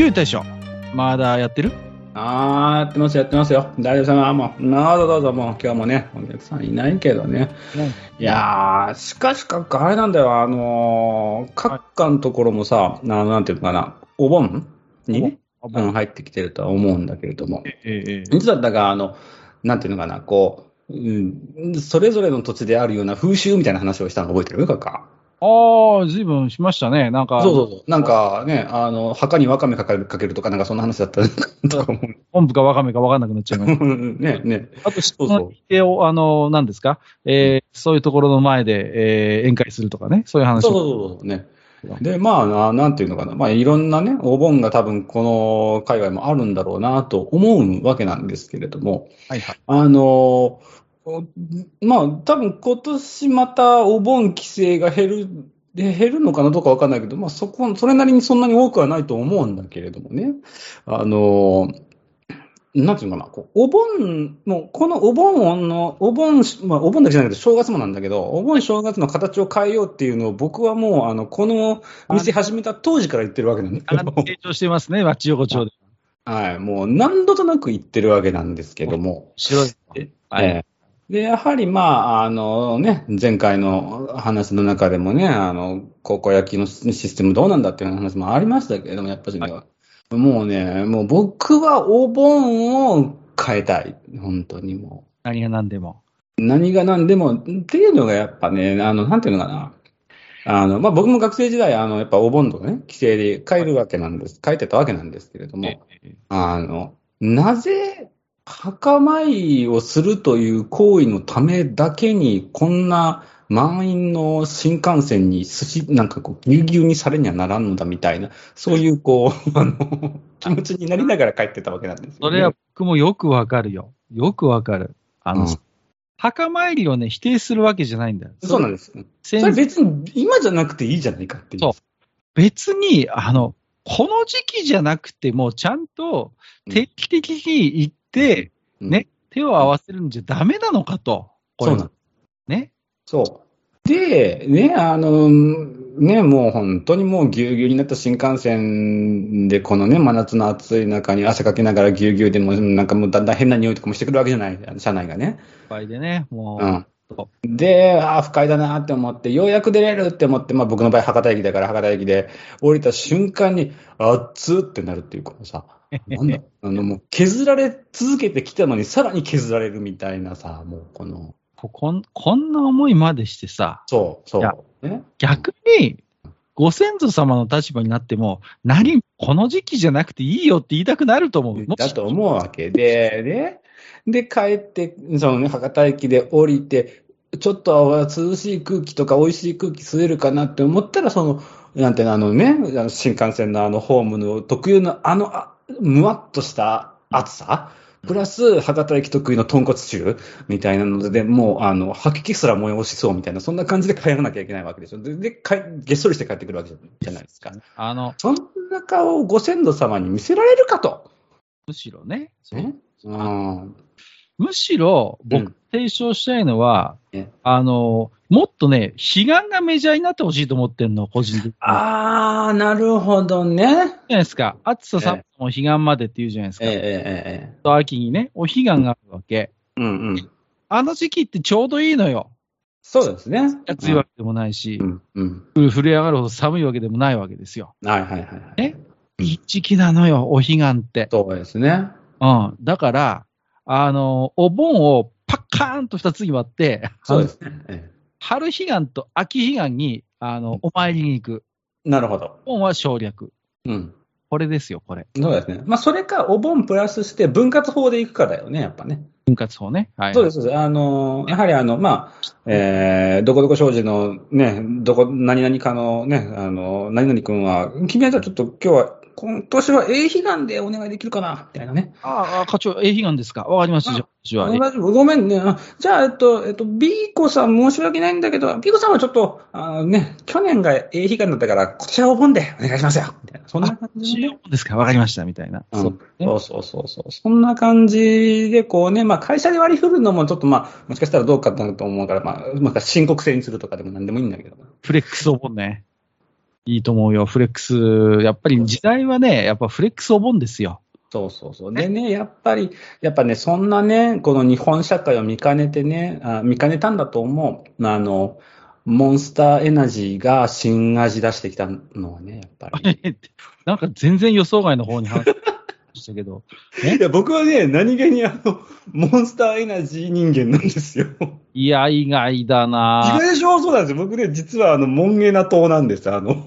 ゆう大将、まだやってる？あー、やってます、やってますよ。大丈夫様、もう、などうぞどうぞ、もう。今日もね、お客さんいないけどね。いやー、しかしか、あれなんだよ、あのー、各館のところもさ、ななんていうのかな、お盆にね、うん、入ってきてるとは思うんだけれども、えええ実はだから、あの、なんていうのかな、こう、うん、それぞれの土地であるような風習みたいな話をしたの覚えてる？かかああ、ずいぶんしましたね。なんか、そうそうそう。なんかね、あの、墓にワカメかけるかけるとか、なんかそんな話だった とか。本部かわかめかわかんなくなっちゃいました。ね、ね。あと、そうそを、あの、何ですか、えーそういうところの前で、えー宴会するとかね、そういう話そうそうそうね。で、まあな、なんていうのかな。まあ、いろんなね、お盆が多分この海外もあるんだろうなと思うわけなんですけれども、はいはい。あの、おまあ、多分今年またお盆規制が減る、で減るのかなどうかわかんないけど、まあ、そこ、それなりにそんなに多くはないと思うんだけれどもね。あの、なんていうのかな、こうお盆、もうこのお盆の、お盆、まあ、お盆だけじゃなくて正月もなんだけど、お盆正月の形を変えようっていうのを僕はもう、あの、この店始めた当時から言ってるわけなんですけど、あの成長してますね、マッチ横丁で。はい、もう何度となく言ってるわけなんですけども、白い。はいええで、やはり、まあ、あのね、前回の話の中でもね、あの、高校野球のシステムどうなんだっていう話もありましたけれども、やっぱりね、もうね、もう僕はお盆を変えたい。本当にも何が何でも。う。何が何でも、っていうのがやっぱね、あの、なんていうのかな。あの、まあ、僕も学生時代、あの、やっぱお盆とかね、規制で変えるわけなんです、変えてたわけなんですけれども、ええあの、なぜ、墓参りをするという行為のためだけに、こんな満員の新幹線に寿司、なんかこう、ぎゅうぎゅうにされにはならんのだみたいな、そういうこう、あの、気持ちになりながら帰ってたわけなんですよ、ね。それは僕もよくわかるよ。よくわかる。あの、うん墓参りをね、否定するわけじゃないんだよ。そうなんです。そ先れ別に今じゃなくていいじゃないかっていう。そう別に、あの、この時期じゃなくても、ちゃんと定期的に行って、うんね、手を合わせるんじゃダメなのかと。これそうなんね。そう。で、ね、あの、ね、もう本当にもうぎゅうぎゅうになった新幹線で、このね、真夏の暑い中に汗かきながらぎゅうぎゅうでも、なんかもうだんだん変な匂いとかもしてくるわけじゃない、車内がね。いっぱいでね、もう、うんそ。で、ああ、不快だなって思って、ようやく出れるって思って、まあ僕の場合博多駅だから博多駅で降りた瞬間に、熱っってなるっていうかさ、なんだ、あのもう削られ続けてきたのにさらに削られるみたいなさ、もうこの、ここんこんな思いまでしてさ、そう、そう。ね。逆に、ご先祖様の立場になっても、何、この時期じゃなくていいよって言いたくなると思う。だと思うわけで、ね。で、帰って、そのね、博多駅で降りて、ちょっと涼しい空気とか美味しい空気吸えるかなって思ったら、その、なんてあのね、新幹線のあのホームの特有のあの、あむわっとした暑さ、プラス、博多駅特有の豚骨臭？みたいなので、もう、あの、吐き気すら催しそうみたいな、そんな感じで帰らなきゃいけないわけですよ。で、でかげっそりして帰ってくるわけじゃないですか。あの、そんな顔をご先祖様に見せられるかと。むしろね、そうねうん。むしろ、う僕、提唱したいのは、ねあの、もっとね、彼岸がメジャーになってほしいと思ってるの、個人的に。あー、なるほどね。じゃないですか。暑さ寒さも彼岸までって言うじゃないですか。えええええ秋にね、お彼岸があるわけ。え。うんうん。あの時期ってちょうどいいのよ。そうですね。暑いわけでもないしう、んうん。震え上がるほど寒いわけでもないわけですよ。はいはいはいはい。ねいい時期なのよ、お彼岸って。そうですね。うん。だから、あの、お盆をカーンと二つに割って、そうですね。え春彼岸と秋彼岸に、あの、お参りに行く。えなるほど。お盆は省略。うん。これですよ、これ。そうですね。まあ、それか、お盆プラスして分割法でいくかだよね、やっぱね。分割法ね。はい。そうです、そうです。あの、やはりあの、まあ、えー、どこどこ商事のね、どこ、何々かのね、あの、何々君は、君はじゃあちょっと今日は今年は A 悲願でお願いできるかなみたいなね。ああ、課長、A 悲願ですか？わかりました、じゃあ、ごめんね。あじゃあ、えっと、えっと、B 子さん申し訳ないんだけど、B 子さんはちょっと、あのね、去年が A 悲願だったから、今年はお盆でお願いしますよ。みたいな。そんな感じで、ね。ですか？わかりました、みたいな。うんそうねそうそうそうそんな感じで、こうね、まあ会社で割り振るのもちょっとまあ、もしかしたらどうかなと思うから、まあ、まあ申告制にするとかでも何でもいいんだけど。フレックスお盆ね。いいと思うよ。フレックス、やっぱり時代はね、やっぱフレックスお盆ですよ。そうそうそう。でね、やっぱり、やっぱね、そんなね、この日本社会を見かねてね、あ見かねたんだと思う。まあ、あの、モンスターエナジーが新味出してきたのはね、やっぱり。なんか全然予想外の方に話したけど。いや、僕はね、何気にあの、モンスターエナジー人間なんですよ。いや、意外だ意な外でしょ？そうなんですよ。僕ね、実はあの、モンゲナ島なんです。あの、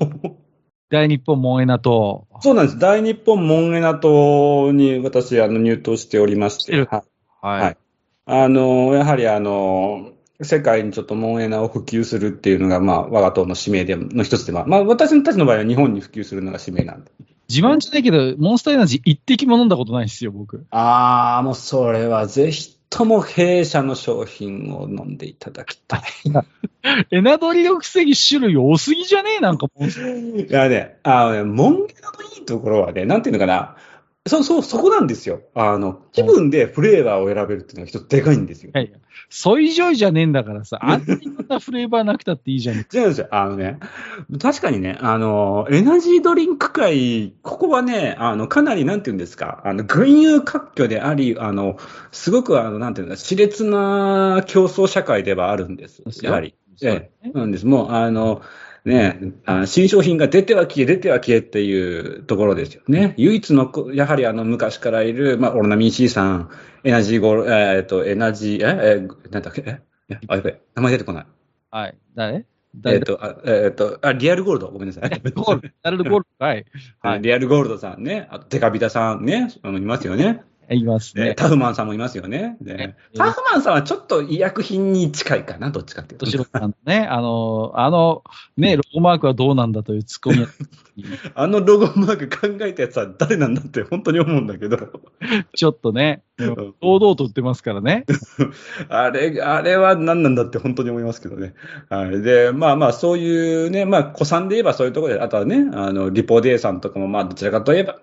大日本モンエナと。そうなんです。大日本モンゲナ島に私、あの、入党しておりまししてはい。はいあの、やはりあの、世界にちょっとモンエナを普及するっていうのが、まあ、我が党の使命での一つで、まあ、まあ、私たちの場合は日本に普及するのが使命なんで。自慢じゃないけど、モンスターエナジー一滴も飲んだことないですよ、僕。ああ、もうそれはぜひとも弊社の商品を飲んでいただきたい。エナドリを防ぎ種類多すぎじゃねえ？なんかモンスター。いやね、あのね、モンゲナのいいところはね、なんていうのかな、そう、そう、そこなんですよ。あの、気分でフレーバーを選べるっていうのが一つでかいんですよ。いやいや、ソイジョイじゃねえんだからさ、あんなにまたフレーバーなくたっていいじゃん。違うんですよ。あのね、確かにね、あの、エナジードリンク界、ここはね、あの、かなり、なんていうんですか、あの、群雄割拠であり、あの、すごく、あの、なんていうんだ、熾烈な競争社会ではあるんです。やはり。ええ、なんです。もう、あの、ね、あ新商品が出ては消え、出ては消えっていうところですよね。唯一のこ、やはりあの、昔からいる、まあ、オロナミン C さん、エナジーゴール、えーっと、エナジー、え、え、なんだっけ、え、えあ、やべえ、名前出てこない。はい。誰？え誰っ、と、あ、えっ、と、あ、リアルゴールド、ごめんなさい。ゴール、ゴールド、はい。はい、リアルゴールドさんね、あと、デカビタさんね、あの、いますよね。いますでね。タフマンさんもいますよね。でねタフマンさんはちょっと医薬品に近いかな、どっちかっていうと。さんのね、あの、あの、ね、ロゴマークはどうなんだというツッコミ。あのロゴマーク考えたやつは誰なんだって本当に思うんだけど。ちょっとね、堂々と売ってますからね。あれ、あれは何なんだって本当に思いますけどね。はい。で、まあまあ、そういうね、まあ、子さんで言えばそういうところで、あとはね、あの、リポデーさんとかも、まあ、どちらかといえば、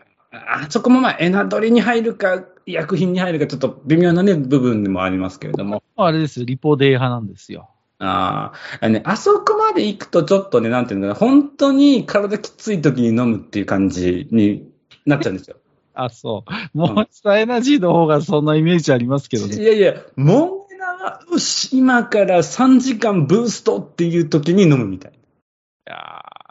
あそこもまあ、エナドリに入るか、医薬品に入るか、ちょっと微妙なね、部分でもありますけれども。あれですよ、リポデー派なんですよ。ああ、ね、あそこまで行くとちょっとね、なんていうのかな、本当に体きつい時に飲むっていう感じになっちゃうんですよ。あ、そう。モンスターエナジーの方がそんなイメージありますけどいね。やいや、モンゲナは、よし、今から3時間ブーストっていう時に飲むみたい。いやー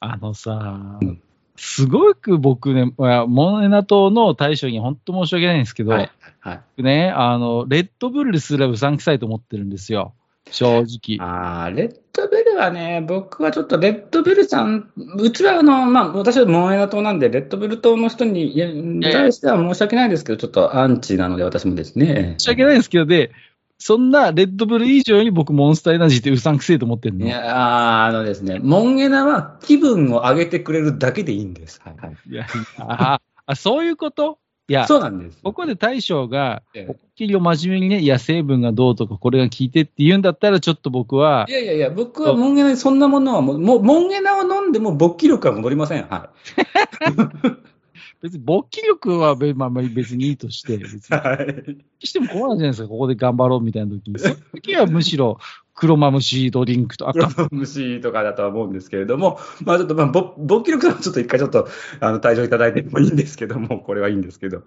あのさうん、すごく僕ね、モンエナ島の大将に本当申し訳ないんですけど、はい。はい。ね、あの、レッドブルすらうさんくさいと思ってるんですよ。正直。ああ、レッドベルはね、僕はちょっとレッドベルさん、うちはあの、まあ、私はモンエナ島なんで、レッドベル島の人に対しては申し訳ないですけど、ちょっとアンチなので、私もですね。申し訳ないんですけど、で、そんなレッドブル以上に僕モンスターエナジーってうさんくせえと思ってるの？いや、あーあのですね、モンエナは気分を上げてくれるだけでいいんです。はい。はい、いやああ、そういうこと？いや、そうなんです。ここで大将が、ええ思いっきりを真面目にね、いや、成分がどうとか、これが効いてって言うんだったら、ちょっと僕は、いやいやいや、僕はモンゲナにそんなものはもう、もう、モンゲナを飲んでも勃起力は戻りません。は 別に勃起力はべ、まあ、まあ別にいいとして、別い。にはい。しても困るじゃないですか、ここで頑張ろうみたいな時に。その時はむしろ、黒マムシドリンクと赤、虫とかだとは思うんですけれども、まあちょっと、まあ、ぼ勃起力はちょっと一回ちょっと、あの、退場いただいてもいいんですけども、これはいいんですけど、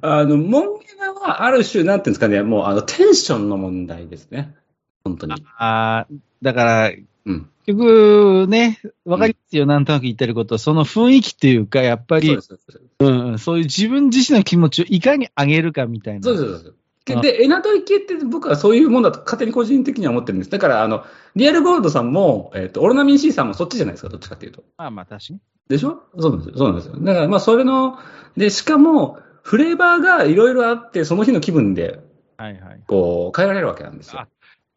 あの、モンゲナはある種、なんていうんですかね、もう、あの、テンションの問題ですね。本当に。あーだから、うん。結局ね、わかりますよ、なんとなく言ってることは、その雰囲気っていうか、やっぱりそそういう自分自身の気持ちをいかに上げるかみたいな。そうです。そうでエナドリ系って僕はそういうものだと勝手に個人的には思ってるんです。だから、あの、リアルゴールドさんも、えっ、と、オロナミン C さんもそっちじゃないですか、どっちかっていうと。まあまあ、確かに。でしょ？そうなんですよ。そうなんですよ。だから、まあ、それの、で、しかも、フレーバーがいろいろあって、その日の気分で、はいはい。こう、変えられるわけなんですよあ。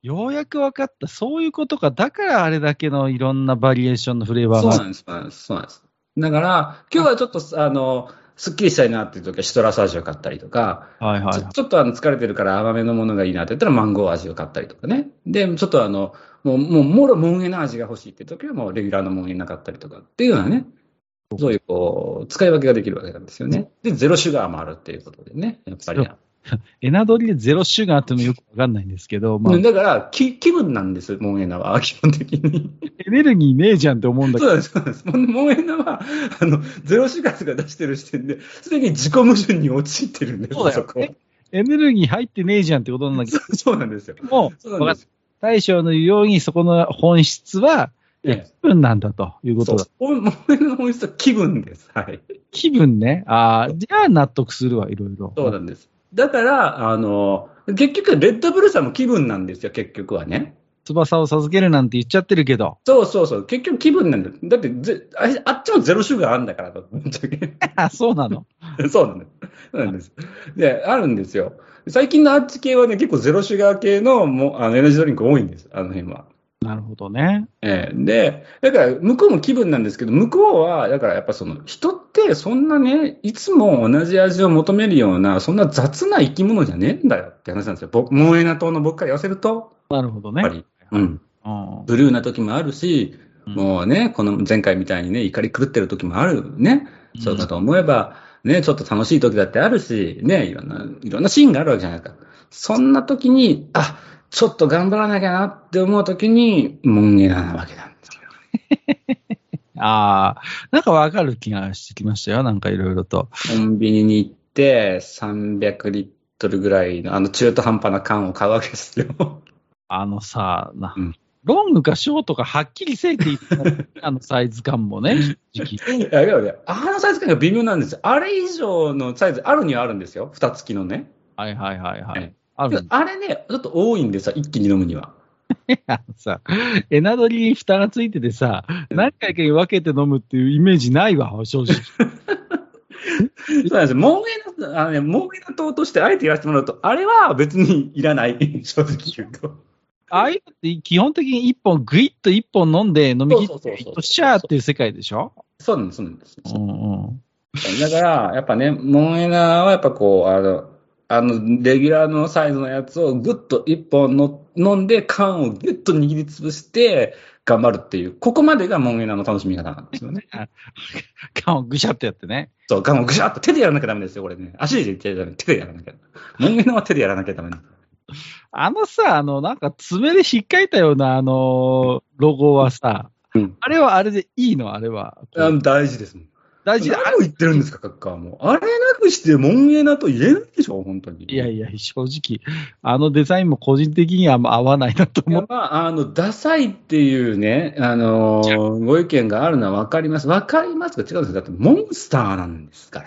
ようやく分かった。そういうことか。だからあれだけのいろんなバリエーションのフレーバーが。そうなんです。そうなんです。だから、今日はちょっと、あの、すっきりしたいなっていう時はシトラス味を買ったりとか、はいはいちょ。ちょっとあの疲れてるから甘めのものがいいなって言ったらマンゴー味を買ったりとかね。で、ちょっとあの、もう、もう、もろモンエナ味が欲しいって時はもうレギュラーのモンエナ買ったりとかっていうようなね、そういうこう、使い分けができるわけなんですよね。で、ゼロシュガーもあるっていうことでね、やっぱり。エナドリでゼロシュガーってのもよくわかんないんですけど、まあ、だから、気気分なんです、モンエナは、基本的に。エネルギーねえじゃんって思うんだけど、そうなんです、そうです。モンエナは、あの、ゼロシュガーが出してる時点で、すでに自己矛盾に陥ってるんですそうだよ。エネルギー入ってねえじゃんってことなんだけど、そうなんですよ。もう、そうなんです。大将の言うようにそこの本質は、ええ気分なんだということだ。モンエナの本質は気分です。はい。気分ね。ああ、じゃあ納得するわ、いろいろ。そうなんです。だから、あの、結局、レッドブルさんも気分なんですよ、結局はね。翼を授けるなんて言っちゃってるけど。そうそうそう。結局気分なんだよ。だってぜあれ、あっちもゼロシュガーあんだからと。あ、そうなの？そうなんです。なんです。で、あるんですよ。最近のあっち系はね、結構ゼロシュガー系のもうあのエナジードリンク多いんです、あの辺は。なるほどね。ええで、だから、向こうも気分なんですけど、向こうは、だからやっぱその、人ってそんなね、いつも同じ味を求めるような、そんな雑な生き物じゃねえんだよって話なんですよ。僕、モンエナ島の僕から言わせると、なるほどね。やっぱり。うん。うんブルーな時もあるし、うんもうね、この前回みたいにね、怒り狂ってる時もあるね。そうかと思えば、ね、ちょっと楽しい時だってあるし、ね、いろんな、いろんなシーンがあるわけじゃないですか。そんな時に、あ、ちょっと頑張らなきゃなって思う時に、モンエナなわけなんですよ。ああ、なんかわかる気がしてきましたよ。なんかいろいろと。コンビニに行って、300リットルぐらいの、あの中途半端な缶を買うわけですよ。あのさ、なうんロングかショートかはっきりせえって言った あのサイズ感もね、正直。いや、いやいや、あのサイズ感が微妙なんですよ。あれ以上のサイズあるにはあるんですよ。蓋付きのね。はいはいはいはい。えあるあれね、ちょっと多いんですよ。一気に飲むには。あのさ、エナドリに蓋がついててさ、何回かに分けて飲むっていうイメージないわ、正直。そうなんですよ。モンエナ、あのね、モンエナ党としてあえて言わせてもらうと、あれは別にいらない。正直言うと。ああいうのって基本的に一本、グイッと一本飲んで飲み切って、そうそうそうそうとシャーっていう世界でしょ？そうなんです、そうなんです。うんうん。だから、やっぱね、モンエナはやっぱこう、あの、あの、レギュラーのサイズのやつをぐっと一本の飲んで、缶をぎゅっと握りつぶして、頑張るっていう、ここまでがモンエナの楽しみ方なんですよね。缶をぐしゃってやってね。そう、缶をぐしゃっと手でやらなきゃダメですよ、これね。足で。手でやらなきゃ。モンエナは手でやらなきゃダメ。あのさ、あの、なんか爪で引っかいたような、あの、ロゴはさ、うんあれはあれでいいの？あれは。あ大事ですもん。大事だ。何を言ってるんですか、カッカーも。あれなくして、モンエナと言えないでしょ、本当に。いやいや、正直、あのデザインも個人的には合わないなと思っいやまあ、あの、ダサいっていうね、あのーご意見があるのは分かります。分かりますが違うんですよ。だって、モンスターなんですか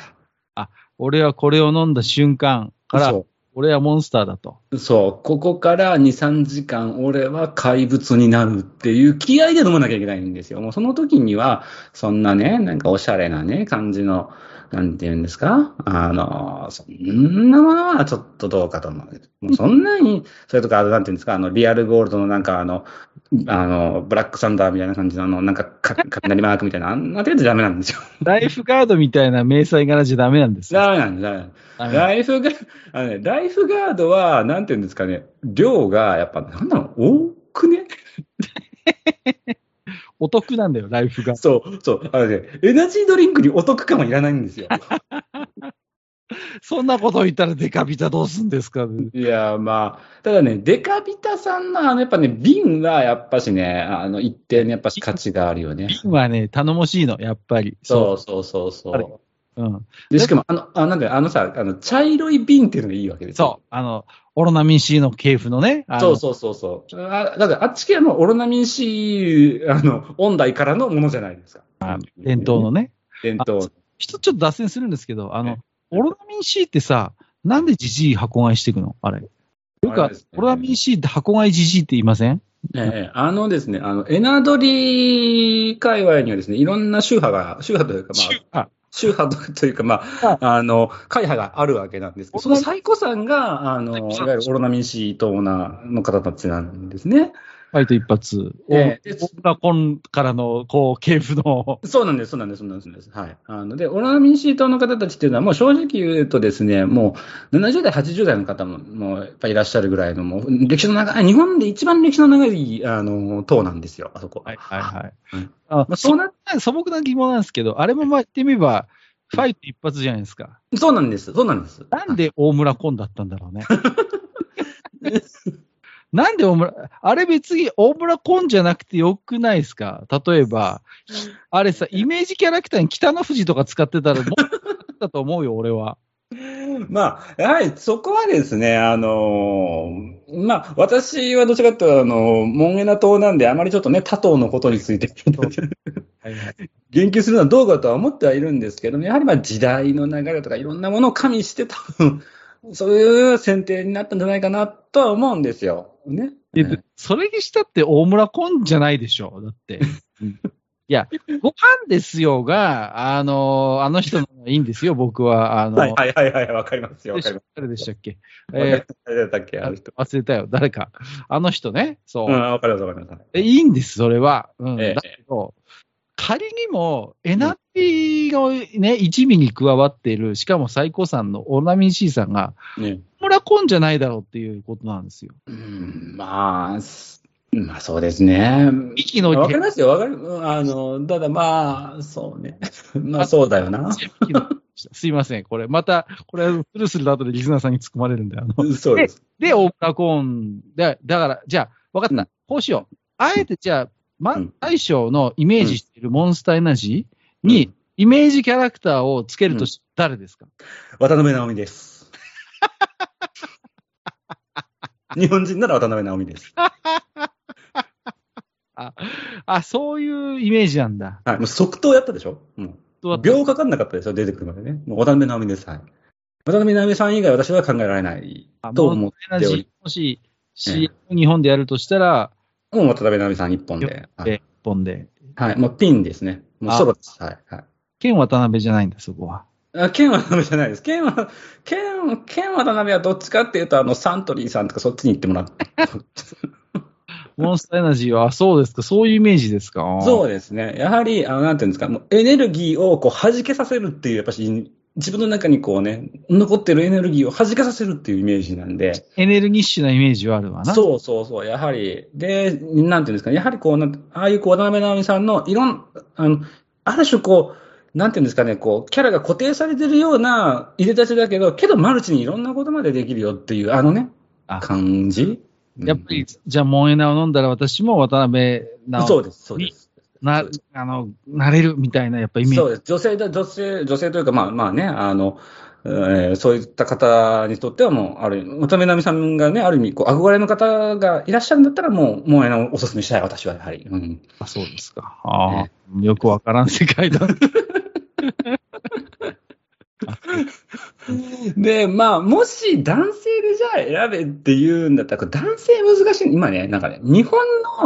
ら。俺はこれを飲んだ瞬間から、そ俺はモンスターだと。そう。ここから2、3時間、俺は怪物になるっていう気合で飲まなきゃいけないんですよ。もうその時には、そんなね、なんかおしゃれなね、感じの、なんて言うんですか？あの、そんなものはちょっとどうかと思う。もうそんなに、それとか、あのなんて言うんですか？あの、リアルゴールドのなんかあの、あの、ブラックサンダーみたいな感じの、あの、なんかか、雷マークみたいな、あんな程度ダメなんですよ。ライフガードみたいな迷彩柄じゃダメなんですよ。ダメなんです、ダメなんライフガード、あのね、ライフガードは、なんて言うんですかね、量が、やっぱ、なんだろう、多くね？お得なんだよ、ライフガード。そう、そう、あのね、エナジードリンクにお得感はいらないんですよ。そんなこと言ったらデカビタどうすんですかいや、まあ、ただね、デカビタさんの、あの、やっぱね、瓶は、やっぱしね、あの、一定の、やっぱし価値があるよね。瓶はね、頼もしいの、やっぱり。そうそうそうそう。うん。で、しかも、あの、あなんだよ、あのさ、あの、茶色い瓶っていうのがいいわけですよ。そう。あの、オロナミン C の系譜のね。あのそうそうそうそう。あだから、あっち系はもうオロナミン C、あの、音大からのものじゃないですか。伝統のね。伝統。一つちょっと脱線するんですけど、あのえ、オロナミン C ってさ、なんでジジイ箱買いしていくの？あれ。よくねオロナミン C って箱買いジジイって言いません？ええ、あのですね、あの、エナドリ界隈にはですね、いろんな宗派が、宗派というか、まあ、あ宗派というか、まあ、あの、会派があるわけなんですけど、その最古さんが、あの、いわゆるオロナミン C 等なの方たちなんですね。ファイト一発。ええでオーブラコンからの、こう、系譜の、そうなんです、そうなんです、そうなんです。はい。あの、で、オラ民主党の方たちっていうのは、もう正直言うとですね、もう、70代、80代の方も、もう、やっぱいらっしゃるぐらいの、もう、歴史の長い、日本で一番歴史の長い、あの、党なんですよ、あそこ。はいはいはい。うんあまあ、そうな、素朴な疑問なんですけど、あれもまあ言ってみれば、ファイト一発じゃないですか。そうなんです、そうなんです。なんで大村コンだったんだろうね。なんで大村、あれ別に大村コンじゃなくてよくないですか？例えば、あれさ、イメージキャラクターに北の富士とか使ってたら、もっとだと思うよ、俺は。まあ、やはりそこはですね、あのーまあ、私はどちらかというと、あの、モンエナ党なんで、あまりちょっとね、他党のことについてはいはい、言及するのはどうかとは思ってはいるんですけども、やはりまあ時代の流れとかいろんなものを加味して多分、そういう選定になったんじゃないかなとは思うんですよ。ね。でそれにしたって大村コンじゃないでしょ、だって。うんいや、ご飯ですよが、あの、あの人のいいんですよ、僕は。あの、はいはいはいはい、わかりますよ、わかります。誰でしたっけ？ええ誰だったっけ、あの人。ー忘れたよ、誰か。あの人ね、そう。うん、わかります、わかります。えいいんです、それは。うん。ええだけど、仮にも、エナピがね、一味に加わっている、しかも最高さんのオーナミン C さんが、ね。モラコンじゃないだろうっていうことなんですよ。うん、まあ、すまあそうですね。息のわかりますよ、わかる。うんあの、ただまあ、そうね。まあそうだよな。すいません、これ、また、これ、スルスルだ後でリスナーさんに突っ込まれるんで、あの、そうです。で、オーラコーンで、だから、じゃあ、分かった。こうしよう。あえて、じゃあ、まうん、大将のイメージしているモンスターエナジーに、イメージキャラクターをつけるとし、誰ですか？渡辺直美です。日本人なら渡辺直美です。あ、そういうイメージなんだ。はい。もう即答やったでしょ？もう。秒かかんなかったでしょ？出てくるまでね。もう渡辺直美です。はい。渡辺直美さん以外私は考えられないと思っておりエナジー、もし、CM 日本でやるとしたら、もう渡辺直美さん一本で。はい。で、一本で。はい。もうピンですね。もうソロです。はい。はい。剣渡辺じゃないんだ、そこは。あ、剣渡辺じゃないです。剣は、剣、剣渡辺はどっちかっていうと、あの、サントリーさんとかそっちに行ってもらって。モンスターエナジーは、あそうですか、そういうイメージですか。そうですね。やはり、あの、なんていうんですか、もうエネルギーをこう弾けさせるっていう、やっぱし、自分の中にこうね、残ってるエネルギーを弾けさせるっていうイメージなんで、エネルギッシュなイメージはあるわな。そうそうそう、やはり、で、なんていうんですかね、やはりこう、なんああいうこう渡辺直美さんのいろん、あの、ある種こう、なんていうんですかね、こう、キャラが固定されてるような入れたちだけど、けどマルチにいろんなことまでできるよっていう、あのね、あ感じ。やっぱり、じゃあ、モンエナを飲んだら私も渡辺うん、直そうです、そうです。な、あの、なれるみたいな、やっぱイメージ。そうです。女性だ、女性、女性というか、まあまあね、あの、えーそういった方にとってはもう、ある意味、渡辺直美さんがね、ある意味、こう、憧れの方がいらっしゃるんだったら、もう、もう、あの、お勧めしたい、私は、やはり。うん。あそうですか。ああ、よくわからん世界だ。で、まあ、もし男性でじゃあ選べって言うんだったら、男性難しい。今ね、なんかね、日本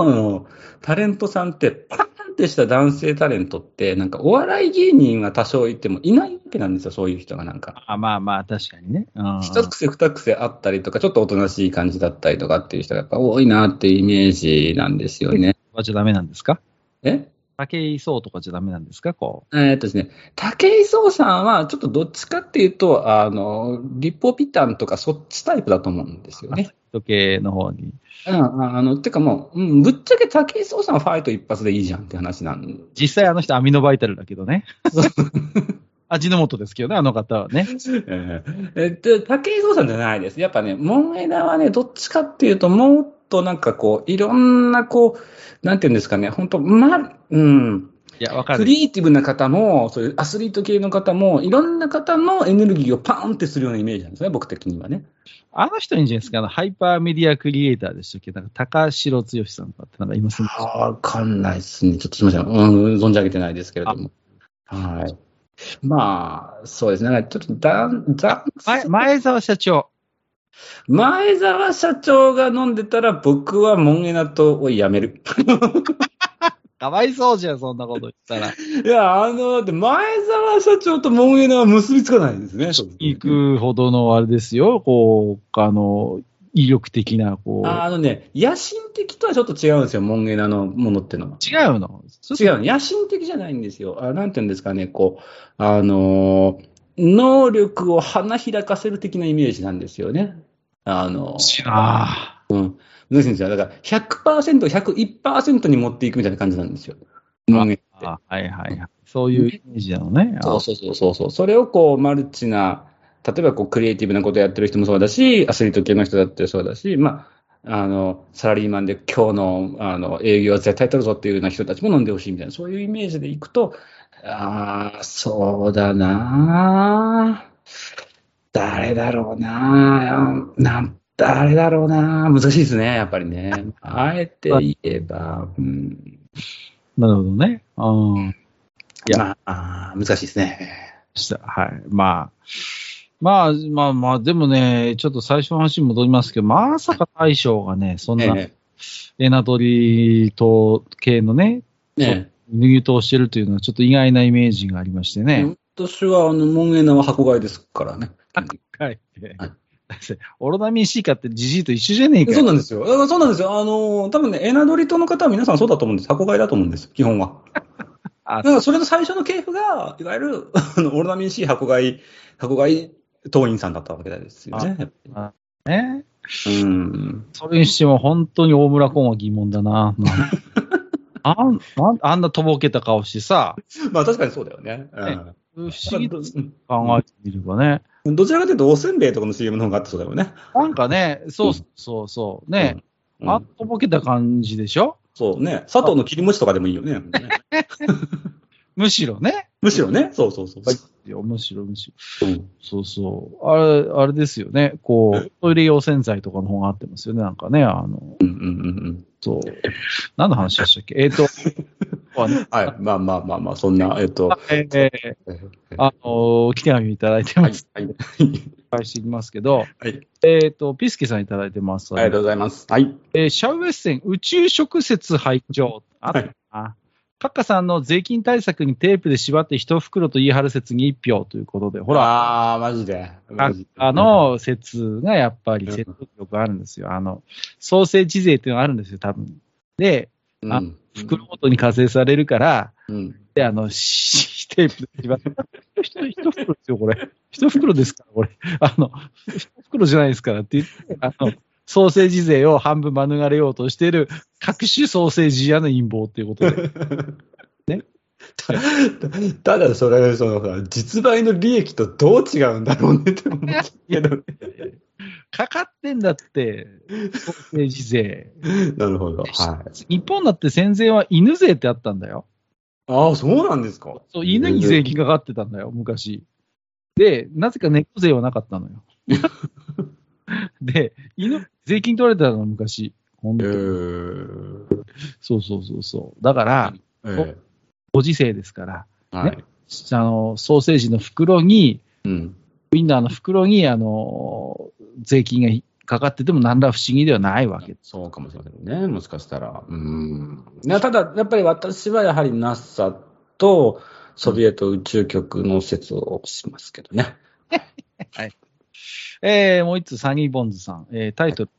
のタレントさんって、パーンってした男性タレントって、なんかお笑い芸人が多少いてもいないわけなんですよ、そういう人がなんか。あまあまあ、確かにね。うん一癖二癖あったりとか、ちょっとおとなしい感じだったりとかっていう人がやっぱ多いなっていうイメージなんですよね。はじゃダメなんですか？え？武井壮とかじゃダメなんですか？こえーっとですね、武井壮さんはちょっとどっちかっていうと、あの、リポビタンとかそっちタイプだと思うんですよう。ね。時計の方に。うん、ああの、てかもう、うん、ぶっちゃけ武井壮さんはファイト一発でいいじゃんって話なん実際あの人アミノバイタルだけどね。味の素ですけどね、あの方はね。ええっと、武井壮さんじゃないです。やっぱね、モンエダはね、どっちかっていうと、もっとなんかこう、いろんなこう、なんていうんですかね、本当ま、うん、いや、わかクる。リエイティブな方も、そういうアスリート系の方も、いろんな方のエネルギーをパーンってするようなイメージなんですね、僕的にはね。あの人いいんじゃないですか、あの、ハイパーメディアクリエイターでしたっけ？なんか、高城剛さんとかってなんかいます？ね。わかんないですね。ちょっとすみません。うん、存じ上げてないですけれども。はい。まあ、そうですね。ちょっとだん、だ前前澤社長。前澤社長が飲んでたら、僕はモンエナトをやめる。かわいそうじゃん、そんなこと言ったら。いや、あの、だって前澤社長とモンエナは結びつかないんですね。行くほどのあれですよ、こう、あの、威力的な、こう。ああのね、野心的とはちょっと違うんですよ、モンゲナのものってのは。違うの？違うの。野心的じゃないんですよ。あなんていうんですかね、こう、あのー能力を花開かせる的なイメージなんですよね。あのーあうん。難しいんですよ。だから100%、101%に持っていくみたいな感じなんですよ。はいはいはい。そういうイメージなのね。そうそうそうそうそう。それをこう、マルチな、例えばこう、クリエイティブなことやってる人もそうだし、アスリート系の人だってそうだし、まあ、あの、サラリーマンで今日の、あの、営業は絶対取るぞっていうような人たちも飲んでほしいみたいな、そういうイメージでいくと、ああ、そうだな誰だろうななん、誰だろうな難しいですね、やっぱりね。あえて言えば、うん。なるほどね。うん。いやまあ、難しいですね。はい。まあ。まあ、まあまあ、でもね、ちょっと最初の話に戻りますけど、まさか大将がね、そんなえエナドリと系のね、えね入党してるというのはちょっと意外なイメージがありましてね。私は、あの、モンエナは箱買いですからね。はい。はいオロナミン C かってジジイと一緒じゃねえかよ。そうなんですよ。そうなんですよ。あの、多分ね、エナドリ島の方は皆さんそうだと思うんです。箱買いだと思うんです、基本は。あだからそれの最初の系譜が、いわゆる、あの、オルナミン C 箱買い、箱買い党員さんだったわけですよね。ね。うん。それにしても本当に大村コンは疑問だな。あんあんなとぼけた顔してさ、まあ確かにそうだよね。不思議とうん考えてみればね。どちらかというと、おせんべいとかの CM の方があってそうだよね。なんかね、そうそうそう、ね、うん。あんとぼけた感じでしょ？そうね。佐藤の切り餅とかでもいいよね。むしろね。むしろね。そうそうそう。いやむしろむしろ。うんそうそう。あれ、あれですよね。こう、トイレ用洗剤とかの方があってますよね。なんかね、あの、うんうんうんうん。そう。何の話でしたっけ？えっ、と、あのはい。まあまあまあまあ、そんな、えっと。えーあの、来て紙いただいてはいます。。はい。返していきますけど、はい。えっ、と、ピスケさんいただいてます。ありがとうございます。はい。えーシャウエッセン宇宙食説拝聴あったな。カッカさんの税金対策にテープで縛って一袋と言い張る説に一票ということで、ほら、ああ、マジで。カマジッカの説がやっぱり説得力あるんですよ。あの、ソーセージ税っていうのがあるんですよ、多分。で、ん。袋ごとに課税されるから、うん。で、あの、し テープで縛って、一一袋ですよ、これ。一袋ですから、これ。あの、一袋じゃないですからって言って、あの、ソーセージ税を半分免れようとしている各種ソーセージ屋の陰謀っていうことで。ねたただ、それ、その、実売の利益とどう違うんだろうねって思うけどね。かかってんだって、ソーセージ税。なるほど。はい。日本だって戦前は犬税ってあったんだよ。ああ、そうなんですか。そう、犬に税金かかってたんだよ、昔。で、なぜか猫税はなかったのよ。で、犬、税金取られてたの、昔。本え当ー、そうそうそうそう。だから、えーご時世ですから、はい。あの、ソーセージの袋に、うん。ウインナーの袋に、あの、税金がかかってても何ら不思議ではないわけ。そうかもしれませんね。もしかしたら。うん。いやただ、やっぱり私はやはり NASA とソビエト宇宙局の説をしますけどね。えー、もう一つ、サニーボンズさん。えー、タイトル。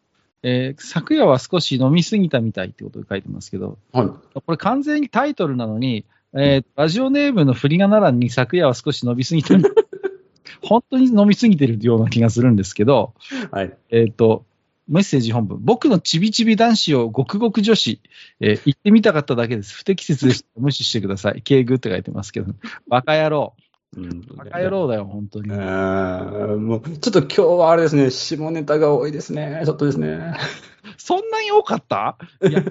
えー昨夜は少し飲みすぎたみたいってことで書いてますけど、はい。これ完全にタイトルなのに、えーラジオネームの振り仮名欄に昨夜は少し飲みすぎた。本当に飲みすぎてるような気がするんですけど、はい。えっ、と、メッセージ本文。僕のちびちび男子をごくごく女子、えー言ってみたかっただけです。不適切でした。無視してください。敬具って書いてますけど。バカ野郎。うんバカ野郎だよ、本当に。えーもう、ちょっと今日はあれですね、下ネタが多いですね。ちょっとですね。そんなに多かった？いや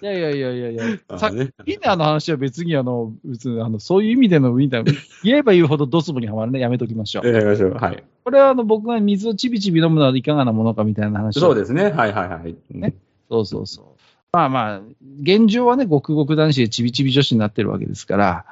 いやいやいやいやいや。さあねウィンナーの話は別にあの、別にあの、そういう意味でのウィンナー、言えば言うほどドツボにはまるね。やめときましょう。やりましょう。はい。これはあの、僕が水をちびちび飲むのはいかがなものかみたいな話。そうですね。はいはいはい。ねそうそうそう。まあまあ、現状はね、ごくごく男子でちびちび女子になってるわけですから、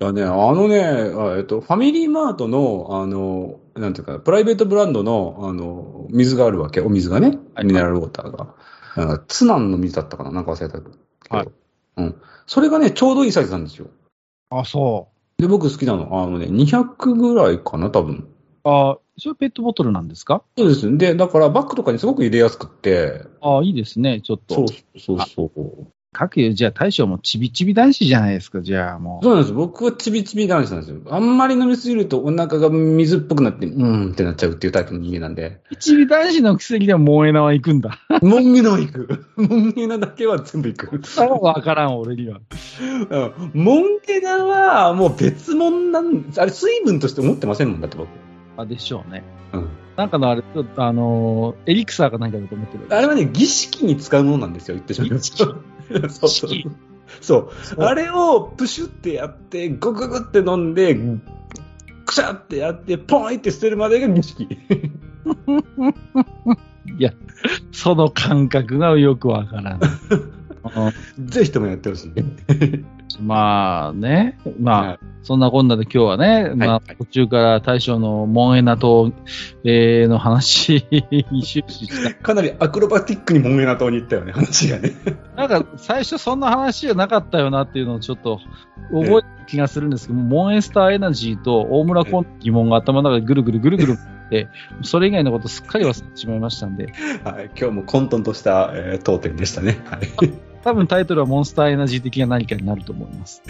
いやね、あのね、あえっと、ファミリーマートの、あの、なんていうか、プライベートブランドの、あの、水があるわけ。お水がね。はいミネラルウォーターが。なんかツナンの水だったかななんか忘れたけど。はいうん。それがね、ちょうどいいサイズなんですよ。あ、そで、僕好きなの。あのね、200ぐらいかな、多分。う。あそれペットボトルなんですか？そうです。で、だからバッグとかにすごく入れやすくって。ああ、いいですね、ちょっと。そうそうそう。各有、じゃあ大将もちびちび男子じゃないですか、じゃあもう。そうなんです。僕はちびちび男子なんですよ。あんまり飲みすぎるとお腹が水っぽくなって、うーんってなっちゃうっていうタイプの人間なんで。ちび男子のくせにでも萌え縄行くんだ。モンゲナは行く。モンゲナだけは全部行く。さあわからん、俺には。うんモンゲナはもう別物なんあれ水分として思ってませんもんだって僕。あ、でしょうね。うん。なんかのあれ、ちょっとあのーエリクサーか何かだと思ってる。あれはね、儀式に使うものなんですよ、言ってしまいます儀式？そう。あれをプシュってやって、ゴクグって飲んで、クシャってやって、ポンって捨てるまでが儀式。いや、その感覚がよくわからん ぜひともやってほしい。まあね、まあ、はいそんなこんなで今日はね、まあはい途中から大将のモンエナ島、えーの話に 終始した。かなりアクロバティックにモンゲナ島に行ったよね、話がね。なんか最初そんな話じゃなかったよなっていうのをちょっと覚えた気がするんですけど、モンエスターエナジーと大村コンの疑問が頭の中でぐるぐるぐるぐるって、それ以外のことすっかり忘れてしまいましたんで、はい、今日も混沌とした、えー当店でしたね。はい。多分タイトルはモンスターエナジー的な何かになると思います。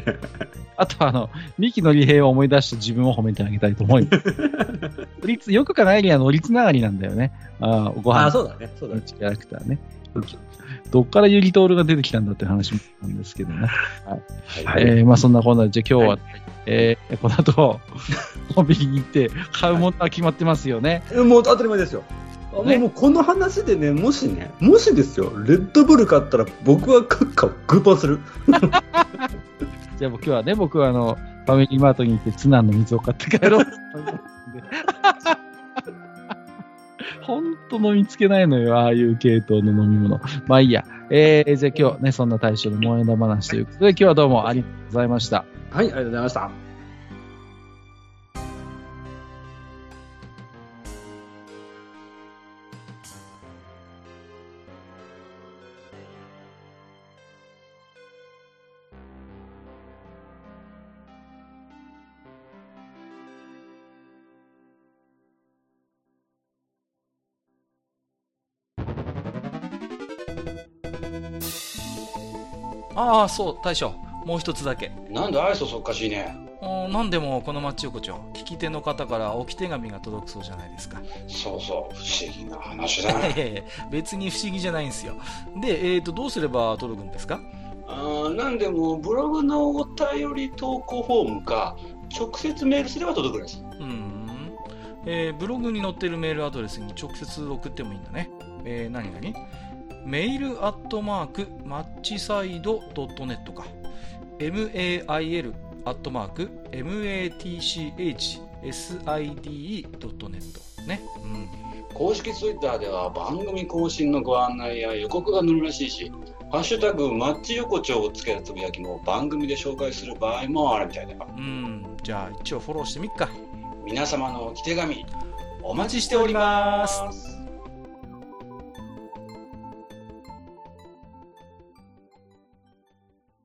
あとはあの、三木のり平を思い出して自分を褒めてあげたいと思います。よく考えりゃ乗りつながりなんだよね。ああ、ご飯そうだね、そうのキャラクターね。どっからユリトールが出てきたんだって話もなんですけどね。はい。えーまあそんなこんなで、じゃあ今日は、えーこの後、コンビニに行って買うものは決まってますよね。もう当たり前ですよ。あもうねもうこの話でね、もしね、もしですよ、レッドブル買ったら僕はカッカをグーパーする。じゃあもう今日はね、僕はあの、ファミリーマートに行ってツナの水を買って帰ろうと思いますんで。ほんと飲みつけないのよ、ああいう系統の飲み物。まあいいや。えー、じゃあ今日ね、そんな大将の萌えだ話ということで、今日はどうもありがとうございました。はい、ありがとうございました。ああ、そう、大将。もう一つだけ。なんで愛想そっかしいね。うんなんでもこの町横丁、聞き手の方から置き手紙が届くそうじゃないですか。そうそう、不思議な話だ いやいやいや別に不思議じゃないんですよ。で、えーと、どうすれば届くんですか？あーなんでも、ブログのお便り投稿フォームか、直接メールすれば届くんです。うーん。えーブログに載ってるメールアドレスに直接送ってもいいんだね。えー、何々メールアットマークマッチサイドドットネットか。mail アットマーク matchside.net ね。うん。公式ツイッターでは番組更新のご案内や予告が載るらしいし、ハッシュタグマッチ横丁をつけたつぶやきも番組で紹介する場合もあるみたいだよ。うん。じゃあ一応フォローしてみっか。皆様のお手紙、おお待ちしております。